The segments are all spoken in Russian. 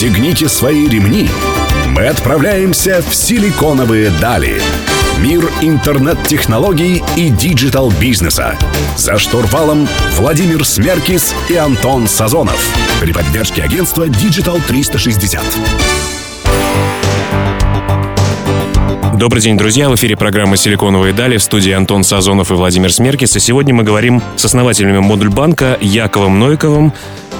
Пристегните свои ремни. Мы отправляемся в силиконовые дали. Мир интернет-технологий и диджитал-бизнеса. За штурвалом Владимир Смеркис и Антон Сазонов. При поддержке агентства Digital 360. Добрый день, друзья. В эфире программа «Силиконовые дали» в студии Антон Сазонов и Владимир Смеркис. И сегодня мы говорим с основателями Модульбанка Яковом Нойковым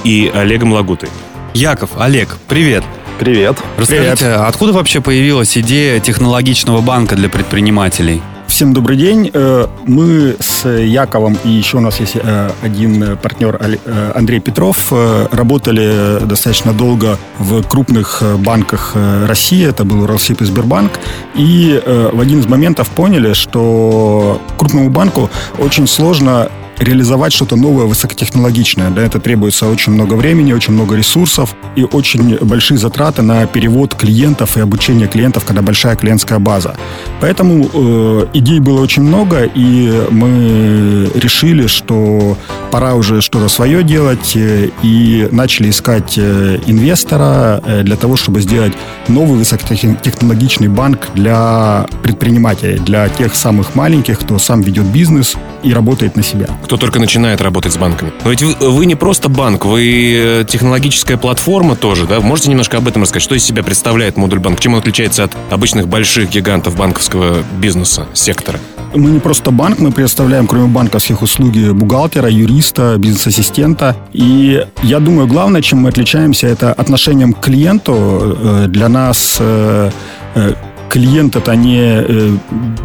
и Олегом Лагутой. Яков, Олег, привет. Привет. Расскажите, Привет. откуда вообще появилась идея технологичного банка для предпринимателей? Всем добрый день. Э, Мы с Яковом и еще у нас есть э, один партнер э, Андрей Петров работали достаточно долго в крупных банках России. Это был Уралсиб и Сбербанк. И в один из моментов поняли, что крупному банку очень сложно реализовать что-то новое, высокотехнологичное. Для этого требуется очень много времени, очень много ресурсов и очень большие затраты на перевод клиентов и обучение клиентов, когда большая клиентская база. Поэтому э, идей было очень много, и мы решили, что пора уже что-то свое делать, э, и начали искать э, инвестора э, для того, чтобы сделать новый высокотехнологичный банк для предпринимателей, для тех самых маленьких, кто сам ведет бизнес и работает на себя кто только начинает работать с банками. Но ведь вы, вы не просто банк, вы э, технологическая платформа тоже, да? Можете немножко об этом рассказать? Что из себя представляет модуль банк? Чем он отличается от обычных больших гигантов банковского бизнеса, сектора? Мы не просто банк, мы предоставляем, кроме банковских услуги, бухгалтера, юриста, бизнес-ассистента. И я думаю, главное, чем мы отличаемся, это отношением к клиенту. Э, для нас э, клиент это не э,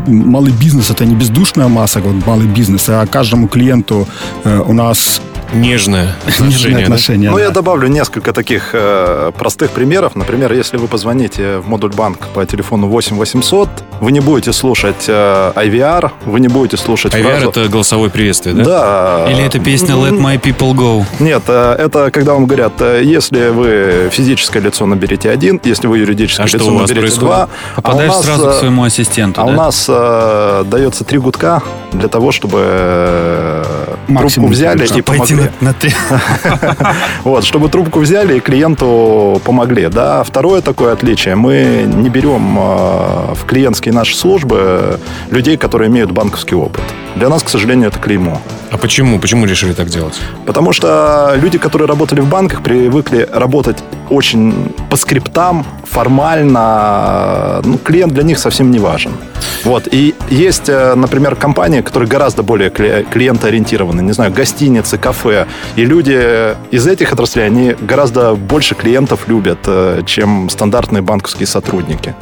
малый бизнес, это не бездушная масса, вот малый бизнес, а каждому клиенту э, у нас Нежное отношение. отношение ну, да. я добавлю несколько таких э, простых примеров. Например, если вы позвоните в модуль банк по телефону 8 800, вы не будете слушать э, IVR, вы не будете слушать IVR фразу... это голосовое приветствие, да? Да. Или это песня Let My People Go? Нет, э, это когда вам говорят, э, если вы физическое лицо наберете один, если вы юридическое а лицо наберете происходит? два. Попадаешь а нас, сразу к э, своему ассистенту, А да? у нас э, дается три гудка для того, чтобы э, трубку взяли и помогли на, на три. Вот, чтобы трубку взяли и клиенту помогли. Да, второе такое отличие. Мы не берем а, в клиентские наши службы людей, которые имеют банковский опыт. Для нас, к сожалению, это клеймо. А почему? Почему решили так делать? Потому что люди, которые работали в банках, привыкли работать очень по скриптам, формально. Ну, клиент для них совсем не важен. Вот. И есть, э, например, компании, которые гораздо более клиентоориентированы. Не знаю, гостиницы, кафе. И люди из этих отраслей, они гораздо больше клиентов любят, э, чем стандартные банковские сотрудники.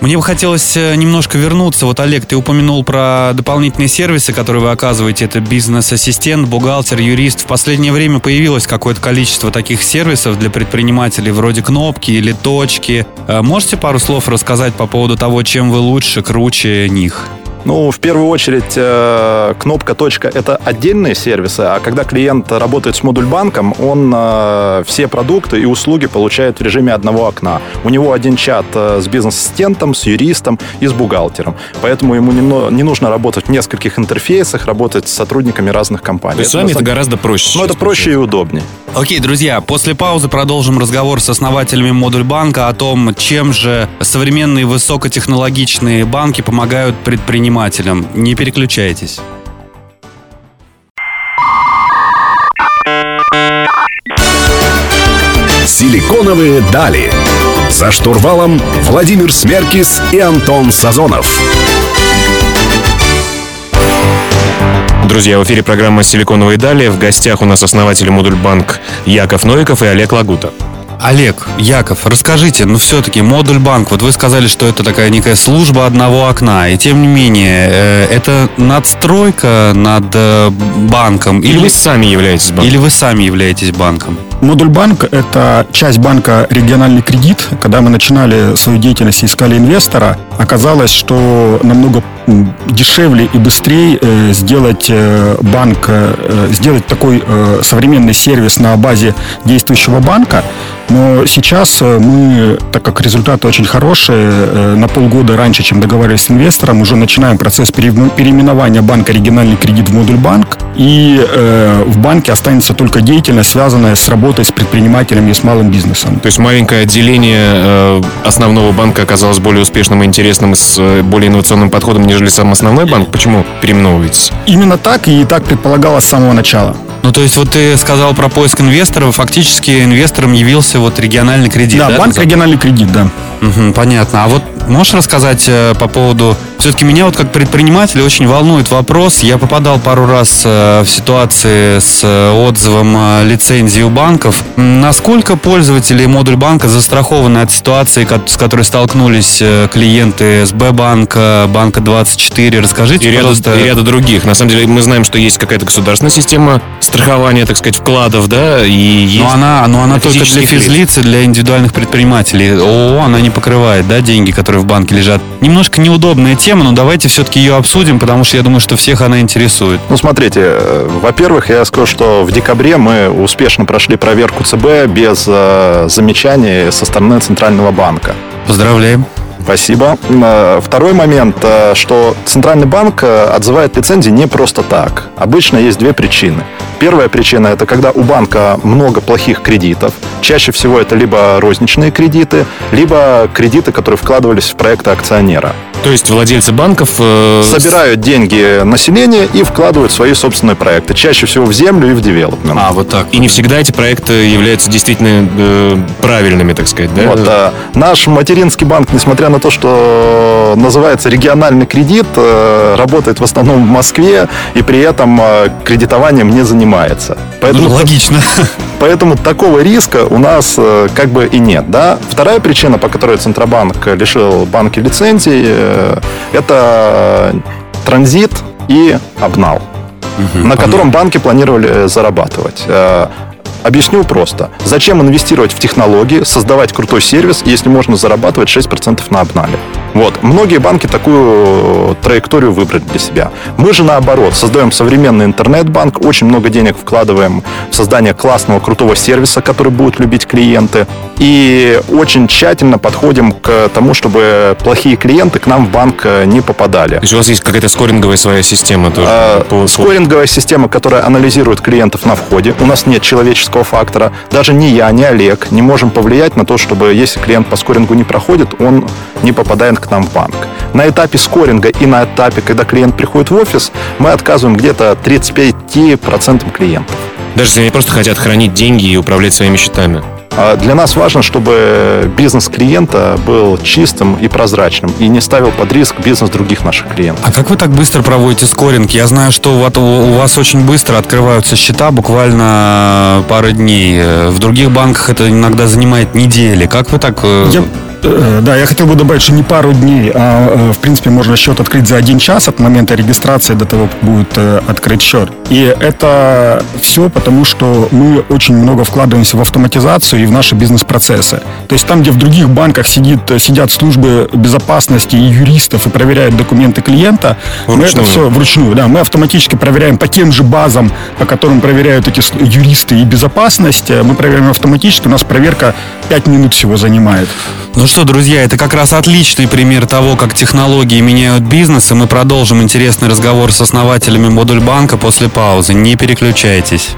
Мне бы хотелось э, немножко вернуться. Вот, Олег, ты упомянул про дополнительные сервисы, которые вы оказываете. Это бизнес-ассистент, бухгалтер, юрист. В последнее время появилось какое-то количество таких сервисов для предпринимателей, вроде кнопки или точки. Э, можете пару слов рассказать по поводу того, чем вы лучше, круче них? Ну, в первую очередь, э, кнопка «Точка» — это отдельные сервисы, а когда клиент работает с модуль-банком, он э, все продукты и услуги получает в режиме одного окна. У него один чат э, с бизнес-ассистентом, с юристом и с бухгалтером. Поэтому ему не, не нужно работать в нескольких интерфейсах, работать с сотрудниками разных компаний. То есть с вами это гораздо проще. Ну, это проще и удобнее. Окей, друзья, после паузы продолжим разговор с основателями модуль банка о том, чем же современные высокотехнологичные банки помогают предпринимателям предпринимателям. Не переключайтесь. Силиконовые дали. За штурвалом Владимир Смеркис и Антон Сазонов. Друзья, в эфире программа «Силиконовые дали». В гостях у нас основатель модуль банк Яков Новиков и Олег Лагута. Олег, Яков, расскажите, ну все-таки модуль банк, вот вы сказали, что это такая некая служба одного окна, и тем не менее, э, это надстройка над э, банком? Или, или вы сами являетесь банком? Или вы сами являетесь банком? Модуль банк – это часть банка «Региональный кредит». Когда мы начинали свою деятельность и искали инвестора, оказалось, что намного дешевле и быстрее э, сделать э, банк, э, сделать такой современный сервис на базе действующего банка. Но сейчас мы, так как результаты очень хорошие, на полгода раньше, чем договаривались с инвестором, уже начинаем процесс переименования банка «Региональный кредит» в модуль банк. И в банке останется только деятельность, связанная с работой с предпринимателями и с малым бизнесом. То есть маленькое отделение основного банка оказалось более успешным и интересным с более инновационным подходом, нежели сам основной банк. Почему переименовываетесь? Именно так и так предполагалось с самого начала. Ну, то есть вот ты сказал про поиск инвесторов, фактически инвестором явился вот региональный кредит, да, да? банк региональный кредит, да. Мгм, понятно. А вот можешь рассказать э, по поводу... Все-таки меня вот как предпринимателя очень волнует вопрос. Я попадал пару раз э, в ситуации с э, отзывом э, лицензии у банков. Насколько пользователи модуль банка застрахованы от ситуации, ко- с которой столкнулись э, клиенты СБ банка, банка 24? Расскажите, И ряда, пожалуйста. и ряда других. На самом деле мы знаем, что есть какая-то государственная система страхования, так сказать, вкладов, да, и есть... Но она, но она только для физлиц и для индивидуальных предпринимателей. ООО она не покрывает, да, деньги, которые в банке лежат. Немножко неудобная тема, но давайте все-таки ее обсудим, потому что я думаю, что всех она интересует. Ну, смотрите, э, во-первых, я скажу, что в декабре мы успешно прошли проверку ЦБ без э, замечаний со стороны Центрального банка. Поздравляем. Спасибо. Э, Второй момент, э, что Центральный банк э, отзывает лицензии не просто так. Обычно есть две причины. Первая причина – это когда у банка много плохих кредитов. Чаще всего это либо розничные кредиты, либо кредиты, которые вкладывались в проекты акционера. То есть владельцы банков... э, Собирают деньги населения и вкладывают в свои собственные проекты. Чаще всего в землю и в девелопмент. А, вот так. И не всегда эти проекты являются действительно э, правильными, так сказать, да? Вот, а, наш материнский банк, несмотря на то, что называется региональный кредит, э, работает в основном в Москве и при этом э, кредитованием не занимается. Поэтому, Ну, логично. поэтому такого риска у нас э, как бы и нет. Да? Вторая причина, по которой Центробанк лишил банки лицензий, э, это транзит и обнал, на котором банки планировали э, зарабатывать. Объясню просто. Зачем инвестировать в технологии, создавать крутой сервис, если можно зарабатывать 6% на обнале? Вот. Многие банки такую траекторию выбрали для себя. Мы же наоборот, создаем современный интернет-банк, очень много денег вкладываем в создание классного, крутого сервиса, который будут любить клиенты. И очень тщательно подходим к тому, чтобы плохие клиенты к нам в банк э, не попадали. То есть у вас есть какая-то скоринговая своя система тоже? А, по- по- Скоринговая система, которая анализирует клиентов на входе. У нас нет человеческого фактора. Даже ни я, ни Олег не можем повлиять на то, чтобы если клиент по скорингу не проходит, он не попадает к нам в банк. На этапе скоринга и на этапе, когда клиент приходит в офис, мы отказываем где-то 35% клиентов. Даже если они просто хотят хранить деньги и управлять своими счетами. А Для нас важно, чтобы бизнес клиента был чистым и прозрачным и не ставил под риск бизнес других наших клиентов. А как вы так быстро проводите скоринг? Я знаю, что у вас- очень быстро открываются счета, буквально пары дней. Э, В других банках это иногда занимает недели. Как вы так... э, Я, да, я хотел бы добавить, что не пару дней, а э, в принципе можно счет открыть за один час от момента регистрации до того, как будет э, открыт счет. И это все потому, что мы очень много вкладываемся в автоматизацию и в наши бизнес-процессы. То есть там, где в других банках сидит, сидят службы безопасности и юристов и проверяют документы клиента, мы это Вручную. все вручную. Да, мы автоматически проверяем по тем же базам, по которым проверяют эти юристы и безопасность. э, Мы проверяем автоматически, у нас проверка 5 минут всего занимает. Ну что, друзья, это как раз отличный пример того, как технологии меняют бизнес, и мы продолжим интересный разговор с основателями модуль банка после паузы. Не переключайтесь.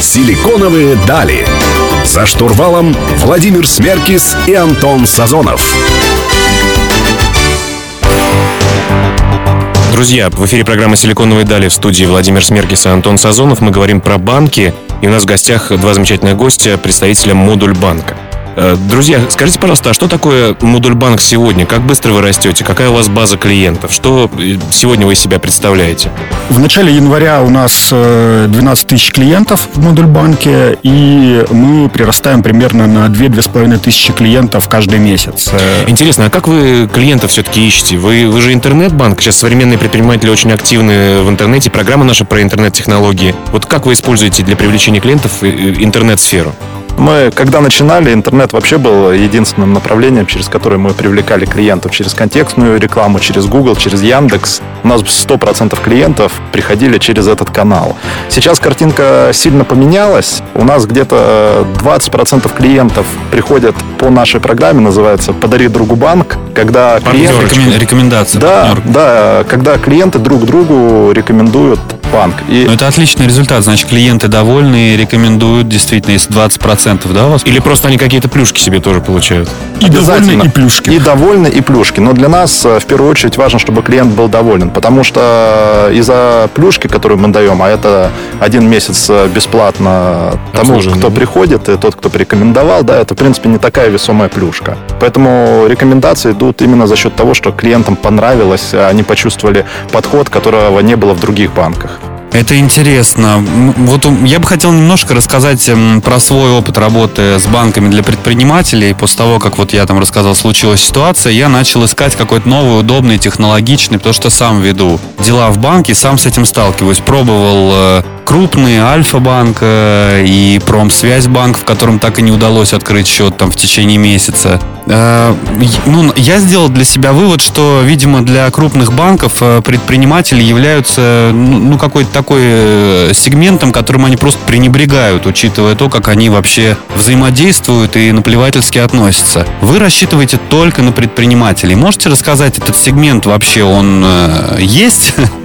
Силиконовые дали. За штурвалом Владимир Смеркис и Антон Сазонов. Друзья, в эфире программы «Силиконовые дали» в студии Владимир Смеркис и Антон Сазонов. Мы говорим про банки, и у нас в гостях два замечательных гостя, представителя Модуль банка. Э, Друзья, скажите, пожалуйста, а что такое Модуль банк сегодня? Как быстро вы растете? Какая у вас база клиентов? Что э, сегодня вы из себя представляете? В начале января у нас э, 12 тысяч клиентов в модуль банке, и мы прирастаем примерно на 2-2,5 тысячи клиентов каждый месяц. Э, Интересно, а как вы клиентов все-таки ищете? Вы, вы же интернет-банк, сейчас современные предприниматели очень активны в интернете, программа наша про интернет-технологии. Вот как вы используете для привлечения клиентов э, э, интернет-сферу? Мы, когда начинали, интернет вообще был единственным направлением, через которое мы привлекали клиентов. Через контекстную рекламу, через Google, через Яндекс. У нас 100% клиентов приходили через этот канал. Сейчас картинка сильно поменялась. У нас где-то 20% клиентов приходят по нашей программе, называется «Подари другу банк», когда клиенты... Рекомендация. Да, партнер. да, когда клиенты друг другу рекомендуют банк. И... Ну, это отличный результат. Значит, клиенты довольны и рекомендуют действительно, если 20%, да, у вас? Или просто они какие-то плюшки себе тоже получают? И довольны, и плюшки. И довольны, и плюшки. Но для нас э, в первую очередь важно, чтобы клиент был доволен. Потому что из-за плюшки, которую мы даем, а это один месяц э, бесплатно тому, кто приходит, и тот, кто порекомендовал, да, это, в принципе, не такая весомая плюшка. Поэтому рекомендации идут именно за счет того, что клиентам понравилось, а они почувствовали подход, которого не было в других банках. Это интересно. Вот я бы хотел немножко рассказать про свой опыт работы с банками для предпринимателей. После того, как вот я там рассказал, случилась ситуация, я начал искать какой-то новый, удобный, технологичный, потому что сам веду дела в банке, сам с этим сталкиваюсь. Пробовал э, крупные, Альфа-банк э, и Промсвязьбанк, в котором так и не удалось открыть счет там в течение месяца. Э, ну, я сделал для себя вывод, что, видимо, для крупных банков э, предприниматели являются, ну, ну, какой-то такой сегментом, которым они просто пренебрегают, учитывая то, как они вообще взаимодействуют и наплевательски относятся. Вы рассчитываете только на предпринимателей. Можете рассказать, этот сегмент вообще, он есть?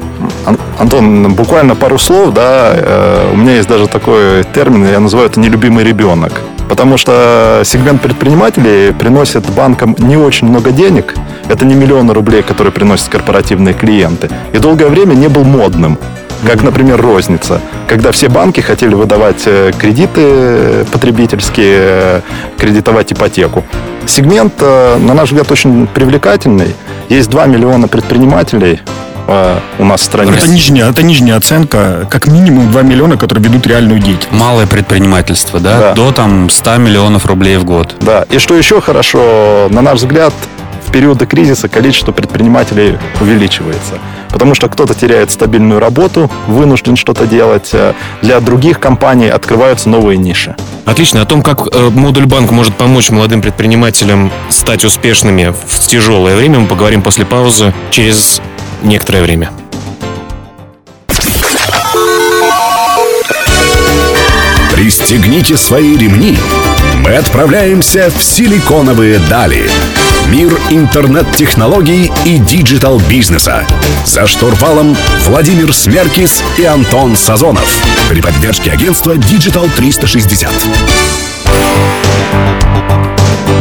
Антон, буквально пару слов, да, э, у меня есть даже такой термин, я называю это нелюбимый ребенок. Потому что сегмент предпринимателей приносит банкам не очень много денег. Это не миллионы рублей, которые приносят корпоративные клиенты. И долгое время не был модным. Как, например, розница. Когда все банки хотели выдавать э, кредиты потребительские, э, кредитовать ипотеку. Сегмент, на наш взгляд, очень привлекательный. Есть 2 миллиона предпринимателей, э, у нас в стране. Это нижняя, это нижняя оценка, как минимум 2 миллиона, которые ведут реальную деятельность. Малое предпринимательство, да? да? До там 100 миллионов рублей в год. Да, и что еще хорошо, на наш взгляд, в периоды кризиса количество предпринимателей увеличивается. Потому что кто-то теряет стабильную работу, вынужден что-то делать. Э, для других компаний открываются новые ниши. Отлично. О том, как э, модуль банк может помочь молодым предпринимателям стать успешными в тяжелое время, мы поговорим после паузы через некоторое время. Пристегните свои ремни. Мы отправляемся в силиконовые дали. Мир интернет-технологий и диджитал-бизнеса. За штурвалом Владимир Смеркис и Антон Сазонов. При поддержке агентства Digital 360.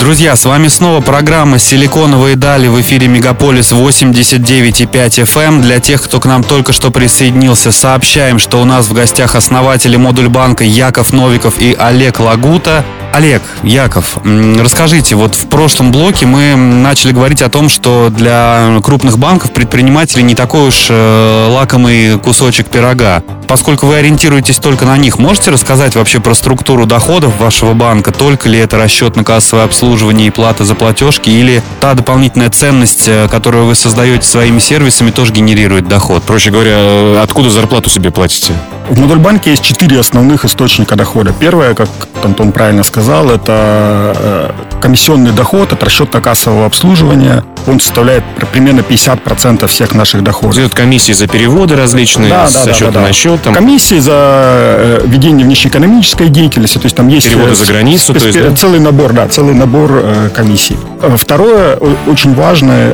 Друзья, с вами снова программа «Силиконовые дали» в эфире Мегаполис 89,5 FM. Эм. Для тех, кто к нам только что присоединился, сообщаем, что у нас в гостях основатели Модульбанка Яков Новиков и Олег Лагута. Олег, Яков, расскажите, вот в прошлом блоке мы начали говорить о том, что для крупных банков предприниматели не такой уж э, лакомый кусочек пирога. Поскольку вы ориентируетесь только на них, можете рассказать вообще про структуру доходов вашего банка? Только ли это расчет на кассовое обслуживание и плата за платежки, или та дополнительная ценность, э, которую вы создаете своими сервисами, тоже генерирует доход? Проще говоря, откуда зарплату себе платите? В Модульбанке есть четыре основных источника дохода. Первое, как Антон правильно сказал, это э, комиссионный доход, это расчет на кассового обслуживания. Он составляет примерно 50% всех наших доходов. Идет комиссии за переводы различные, да, да, со счета да, да. на счет. Там... Комиссии за э, ведение внешнеэкономической деятельности, то есть там есть... Переводы за границу, то есть, да? Целый набор, да, целый набор комиссий. Второе, очень важный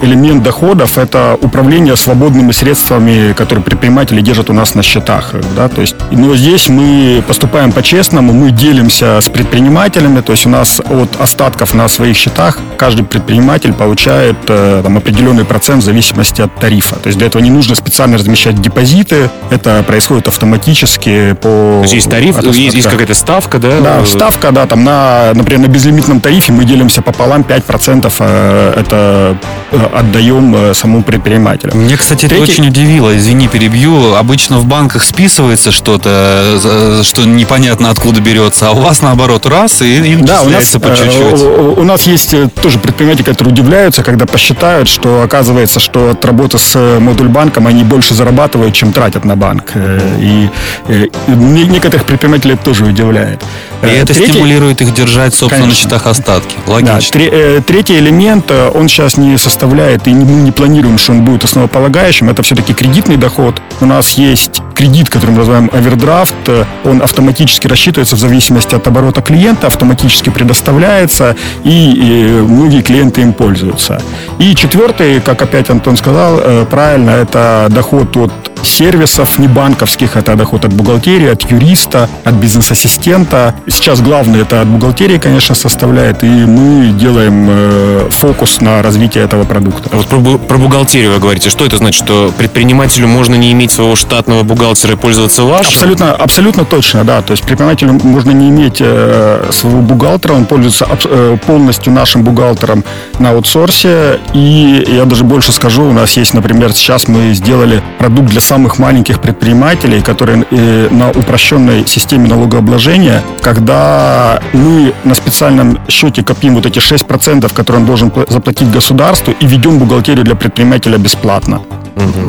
элемент доходов, это управление свободными средствами, которые предприниматели держат у нас на счетах. Да? То есть, но здесь мы поступаем по-честному, мы делимся с предпринимателями, то есть у нас от остатков на своих счетах каждый предприниматель получает э, там, определенный процент в зависимости от тарифа. То есть для этого не нужно специально размещать депозиты, это происходит автоматически по... То есть есть тариф, есть, есть какая-то ставка, да? Да, ставка, да, там на, например, на безлимитном тарифе мы делимся пополам, 5% э, это э, отдаем самому предпринимателю. Мне, кстати, Третий... это очень удивило, извини, перебью. Обычно в банках списывается что-то, что непонятно откуда доберется, а у вас наоборот раз и, и Да, у нас, по э, чуть-чуть. у- нас есть э, тоже предприниматели, которые удивляются, когда посчитают, что оказывается, что от работы с э, модульбанком они больше зарабатывают, чем тратят на банк. И, и не- некоторых предпринимателей это тоже удивляет. И это третий- стимулирует их держать, собственно, на Конечно. счетах остатки. Да, Логично. тре- э, третий элемент, он сейчас не составляет, и мы не планируем, что он будет основополагающим. Это все-таки кредитный доход. У нас есть кредит, который мы называем овердрафт. Э, Он автоматически рассчитывается в зависимости от оборота клиента, автоматически предоставляется, и, э, многие клиенты им пользуются. И четвертый, как опять Антон сказал, э, правильно, это доход от сервисов небанковских, это доход от бухгалтерии, от юриста, от бизнес-ассистента. Сейчас главное это от бухгалтерии, конечно, составляет, и мы делаем э, фокус на развитие этого продукта. А Вот про, про бухгалтерию вы говорите. Что это значит? Что предпринимателю можно не иметь своего штатного бухгалтера и пользоваться вашим? Абсолютно, абсолютно точно, да. То есть предпринимателю можно не иметь э, своего бухгалтера, он пользуется э, полностью нашим бухгалтером на аутсорсе. И я даже больше скажу, у нас есть, например, сейчас мы сделали продукт для самых маленьких предпринимателей, которые э, на упрощенной системе налогообложения, когда мы на специальном счете копим вот эти 6%, которые он должен пла- заплатить государству, и ведем бухгалтерию для предпринимателя бесплатно.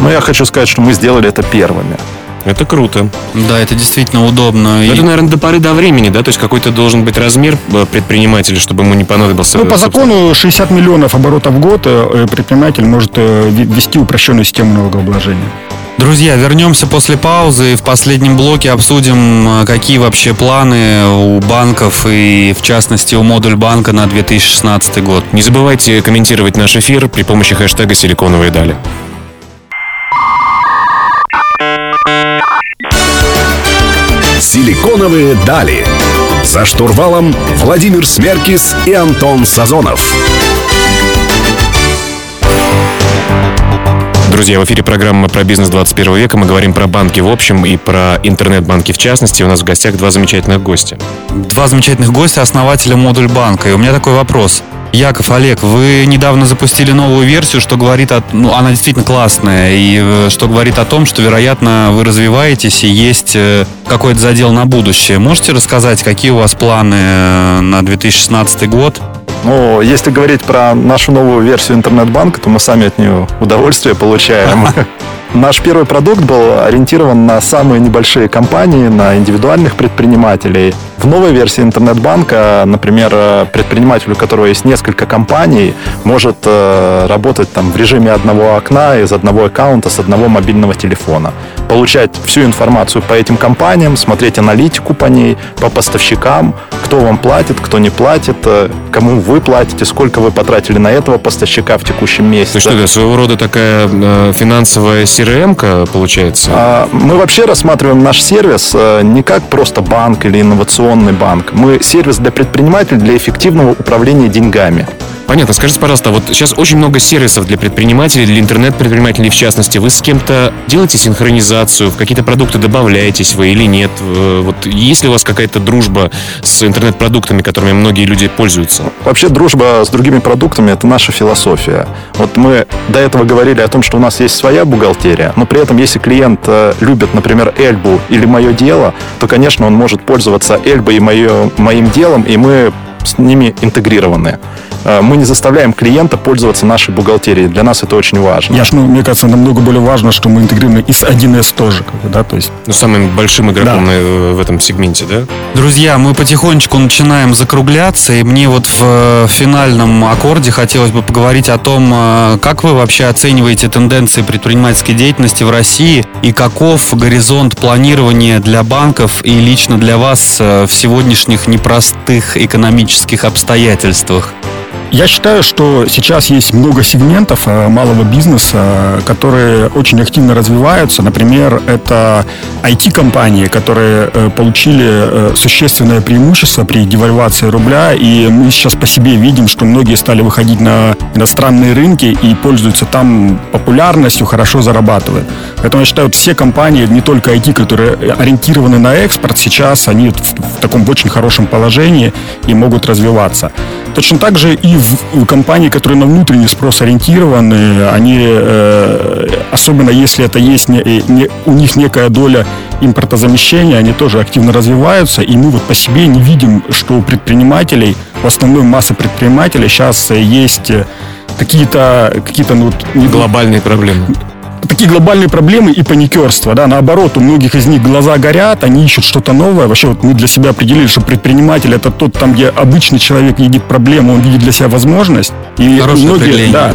Но я хочу сказать, что мы сделали это первыми. Это круто. Да, это действительно удобно. Но И- Это, наверное, до поры до времени, да? То есть какой-то должен быть размер э, предпринимателя, чтобы ему не понадобился... Ну, по закону 60 миллионов оборотов в год э, предприниматель может ве- ввести упрощенную систему налогообложения. Друзья, вернемся после паузы и в последнем блоке обсудим, э, какие вообще планы у банков и, в частности, у модуль банка на 2016 год. Не забывайте комментировать наш эфир при помощи хэштега «Силиконовые дали». Силиконовые дали. За штурвалом Владимир Смеркис и Антон Сазонов. Друзья, в эфире программа про бизнес 21 века. Мы говорим про банки в общем и про интернет-банки в частности. У нас в гостях два замечательных гостя. Два замечательных гостя, основателя модуль банка. И у меня такой вопрос. Яков, Олег, вы недавно запустили новую версию, что говорит о... Ну, она действительно классная, и э, что говорит о том, что, вероятно, вы развиваетесь и есть э, какой-то задел на будущее. Можете рассказать, какие у вас планы э, на 2016 год? Ну, если говорить про нашу новую версию интернет-банка, то мы сами от нее удовольствие получаем. Наш первый продукт был ориентирован на самые небольшие компании, на индивидуальных предпринимателей. В новой версии интернет-банка, например, предприниматель, у которого есть несколько компаний, может э, работать там в режиме одного окна, из одного аккаунта, с одного мобильного телефона. Получать всю информацию по этим компаниям, смотреть аналитику по ней, по поставщикам, кто вам платит, кто не платит, э, кому вы платите, сколько вы потратили на этого поставщика в текущем То месяце. есть что это, своего рода такая э, финансовая CRM-ка получается? А, Мы вообще рассматриваем наш сервис э, не как просто банк или инновационный банк. Мы сервис для предпринимателей для эффективного управления деньгами. Понятно. Скажите, пожалуйста, вот сейчас очень много сервисов для предпринимателей, для интернет-предпринимателей в частности. Вы с кем-то делаете синхронизацию, в какие-то продукты добавляетесь вы или нет? Э, Вот есть ли у вас какая-то дружба с интернет-продуктами, которыми многие люди пользуются? Вообще дружба с другими продуктами – это наша философия. Вот мы до этого говорили о том, что у нас есть своя бухгалтерия, но при этом, если клиент э, любит, например, Эльбу или мое дело, то, конечно, он может пользоваться Эльбой и мое, моим делом, и мы с ними интегрированы. Э, Мы не заставляем клиента пользоваться нашей бухгалтерией. Для нас это очень важно. Я ж, ну, мне кажется, намного более важно, что мы интегрированы и с 1С тоже, как бы, да, то есть Ну, самым большим игроком Да. э, в этом сегменте, да? Друзья, мы потихонечку начинаем закругляться, и мне вот в э, финальном аккорде хотелось бы поговорить о том, как вы вообще оцениваете тенденции предпринимательской деятельности в России и каков горизонт планирования для банков и лично для вас в сегодняшних непростых экономических обстоятельствах. Я считаю, что сейчас есть много сегментов э, малого бизнеса, которые очень активно развиваются. Например, это IT-компании, которые э, получили э, существенное преимущество при девальвации рубля, и мы сейчас по себе видим, что многие стали выходить на иностранные рынки и пользуются там популярностью, хорошо зарабатывают. Поэтому я считаю, все компании, не только IT, которые ориентированы на экспорт, сейчас они в, таком очень хорошем положении и могут развиваться. Точно так же и в, компании, которые на внутренний спрос ориентированы, они, э, особенно если это есть не- не- у них некая доля импортозамещения, они тоже активно развиваются, и мы вот по себе не видим, что у предпринимателей, у основной массы предпринимателей сейчас есть какие-то какие-то ну, глобальные проблемы такие глобальные проблемы и паникерство, да, наоборот, у многих из них глаза горят, они ищут что-то новое. Вообще вот мы для себя определили, что предприниматель это тот, там, где обычный человек видит проблему, он видит для себя возможность. И Хорошее многие, да.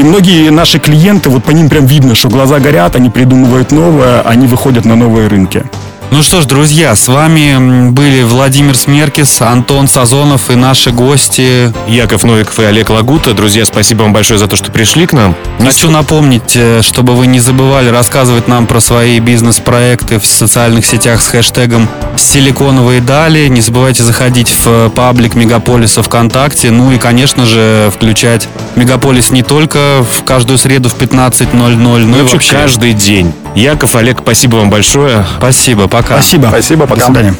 И многие наши клиенты, вот по ним прям видно, что глаза горят, они придумывают новое, они выходят на новые рынки. Ну что ж, друзья, с вами были Владимир Смеркис, Антон Сазонов и наши гости. Яков Новиков и Олег Лагута. Друзья, спасибо вам большое за то, что пришли к нам. Хочу напомнить, э, чтобы вы не забывали рассказывать нам про свои бизнес-проекты в социальных сетях с хэштегом «Силиконовые дали». Не забывайте заходить в э, паблик Мегаполиса ВКонтакте. Ну и, конечно же, включать Мегаполис не только в каждую среду в 15.00, но и вообще каждый день. Яков, Олег, спасибо вам большое. Спасибо, пока. Спасибо. Спасибо, пока. До свидания.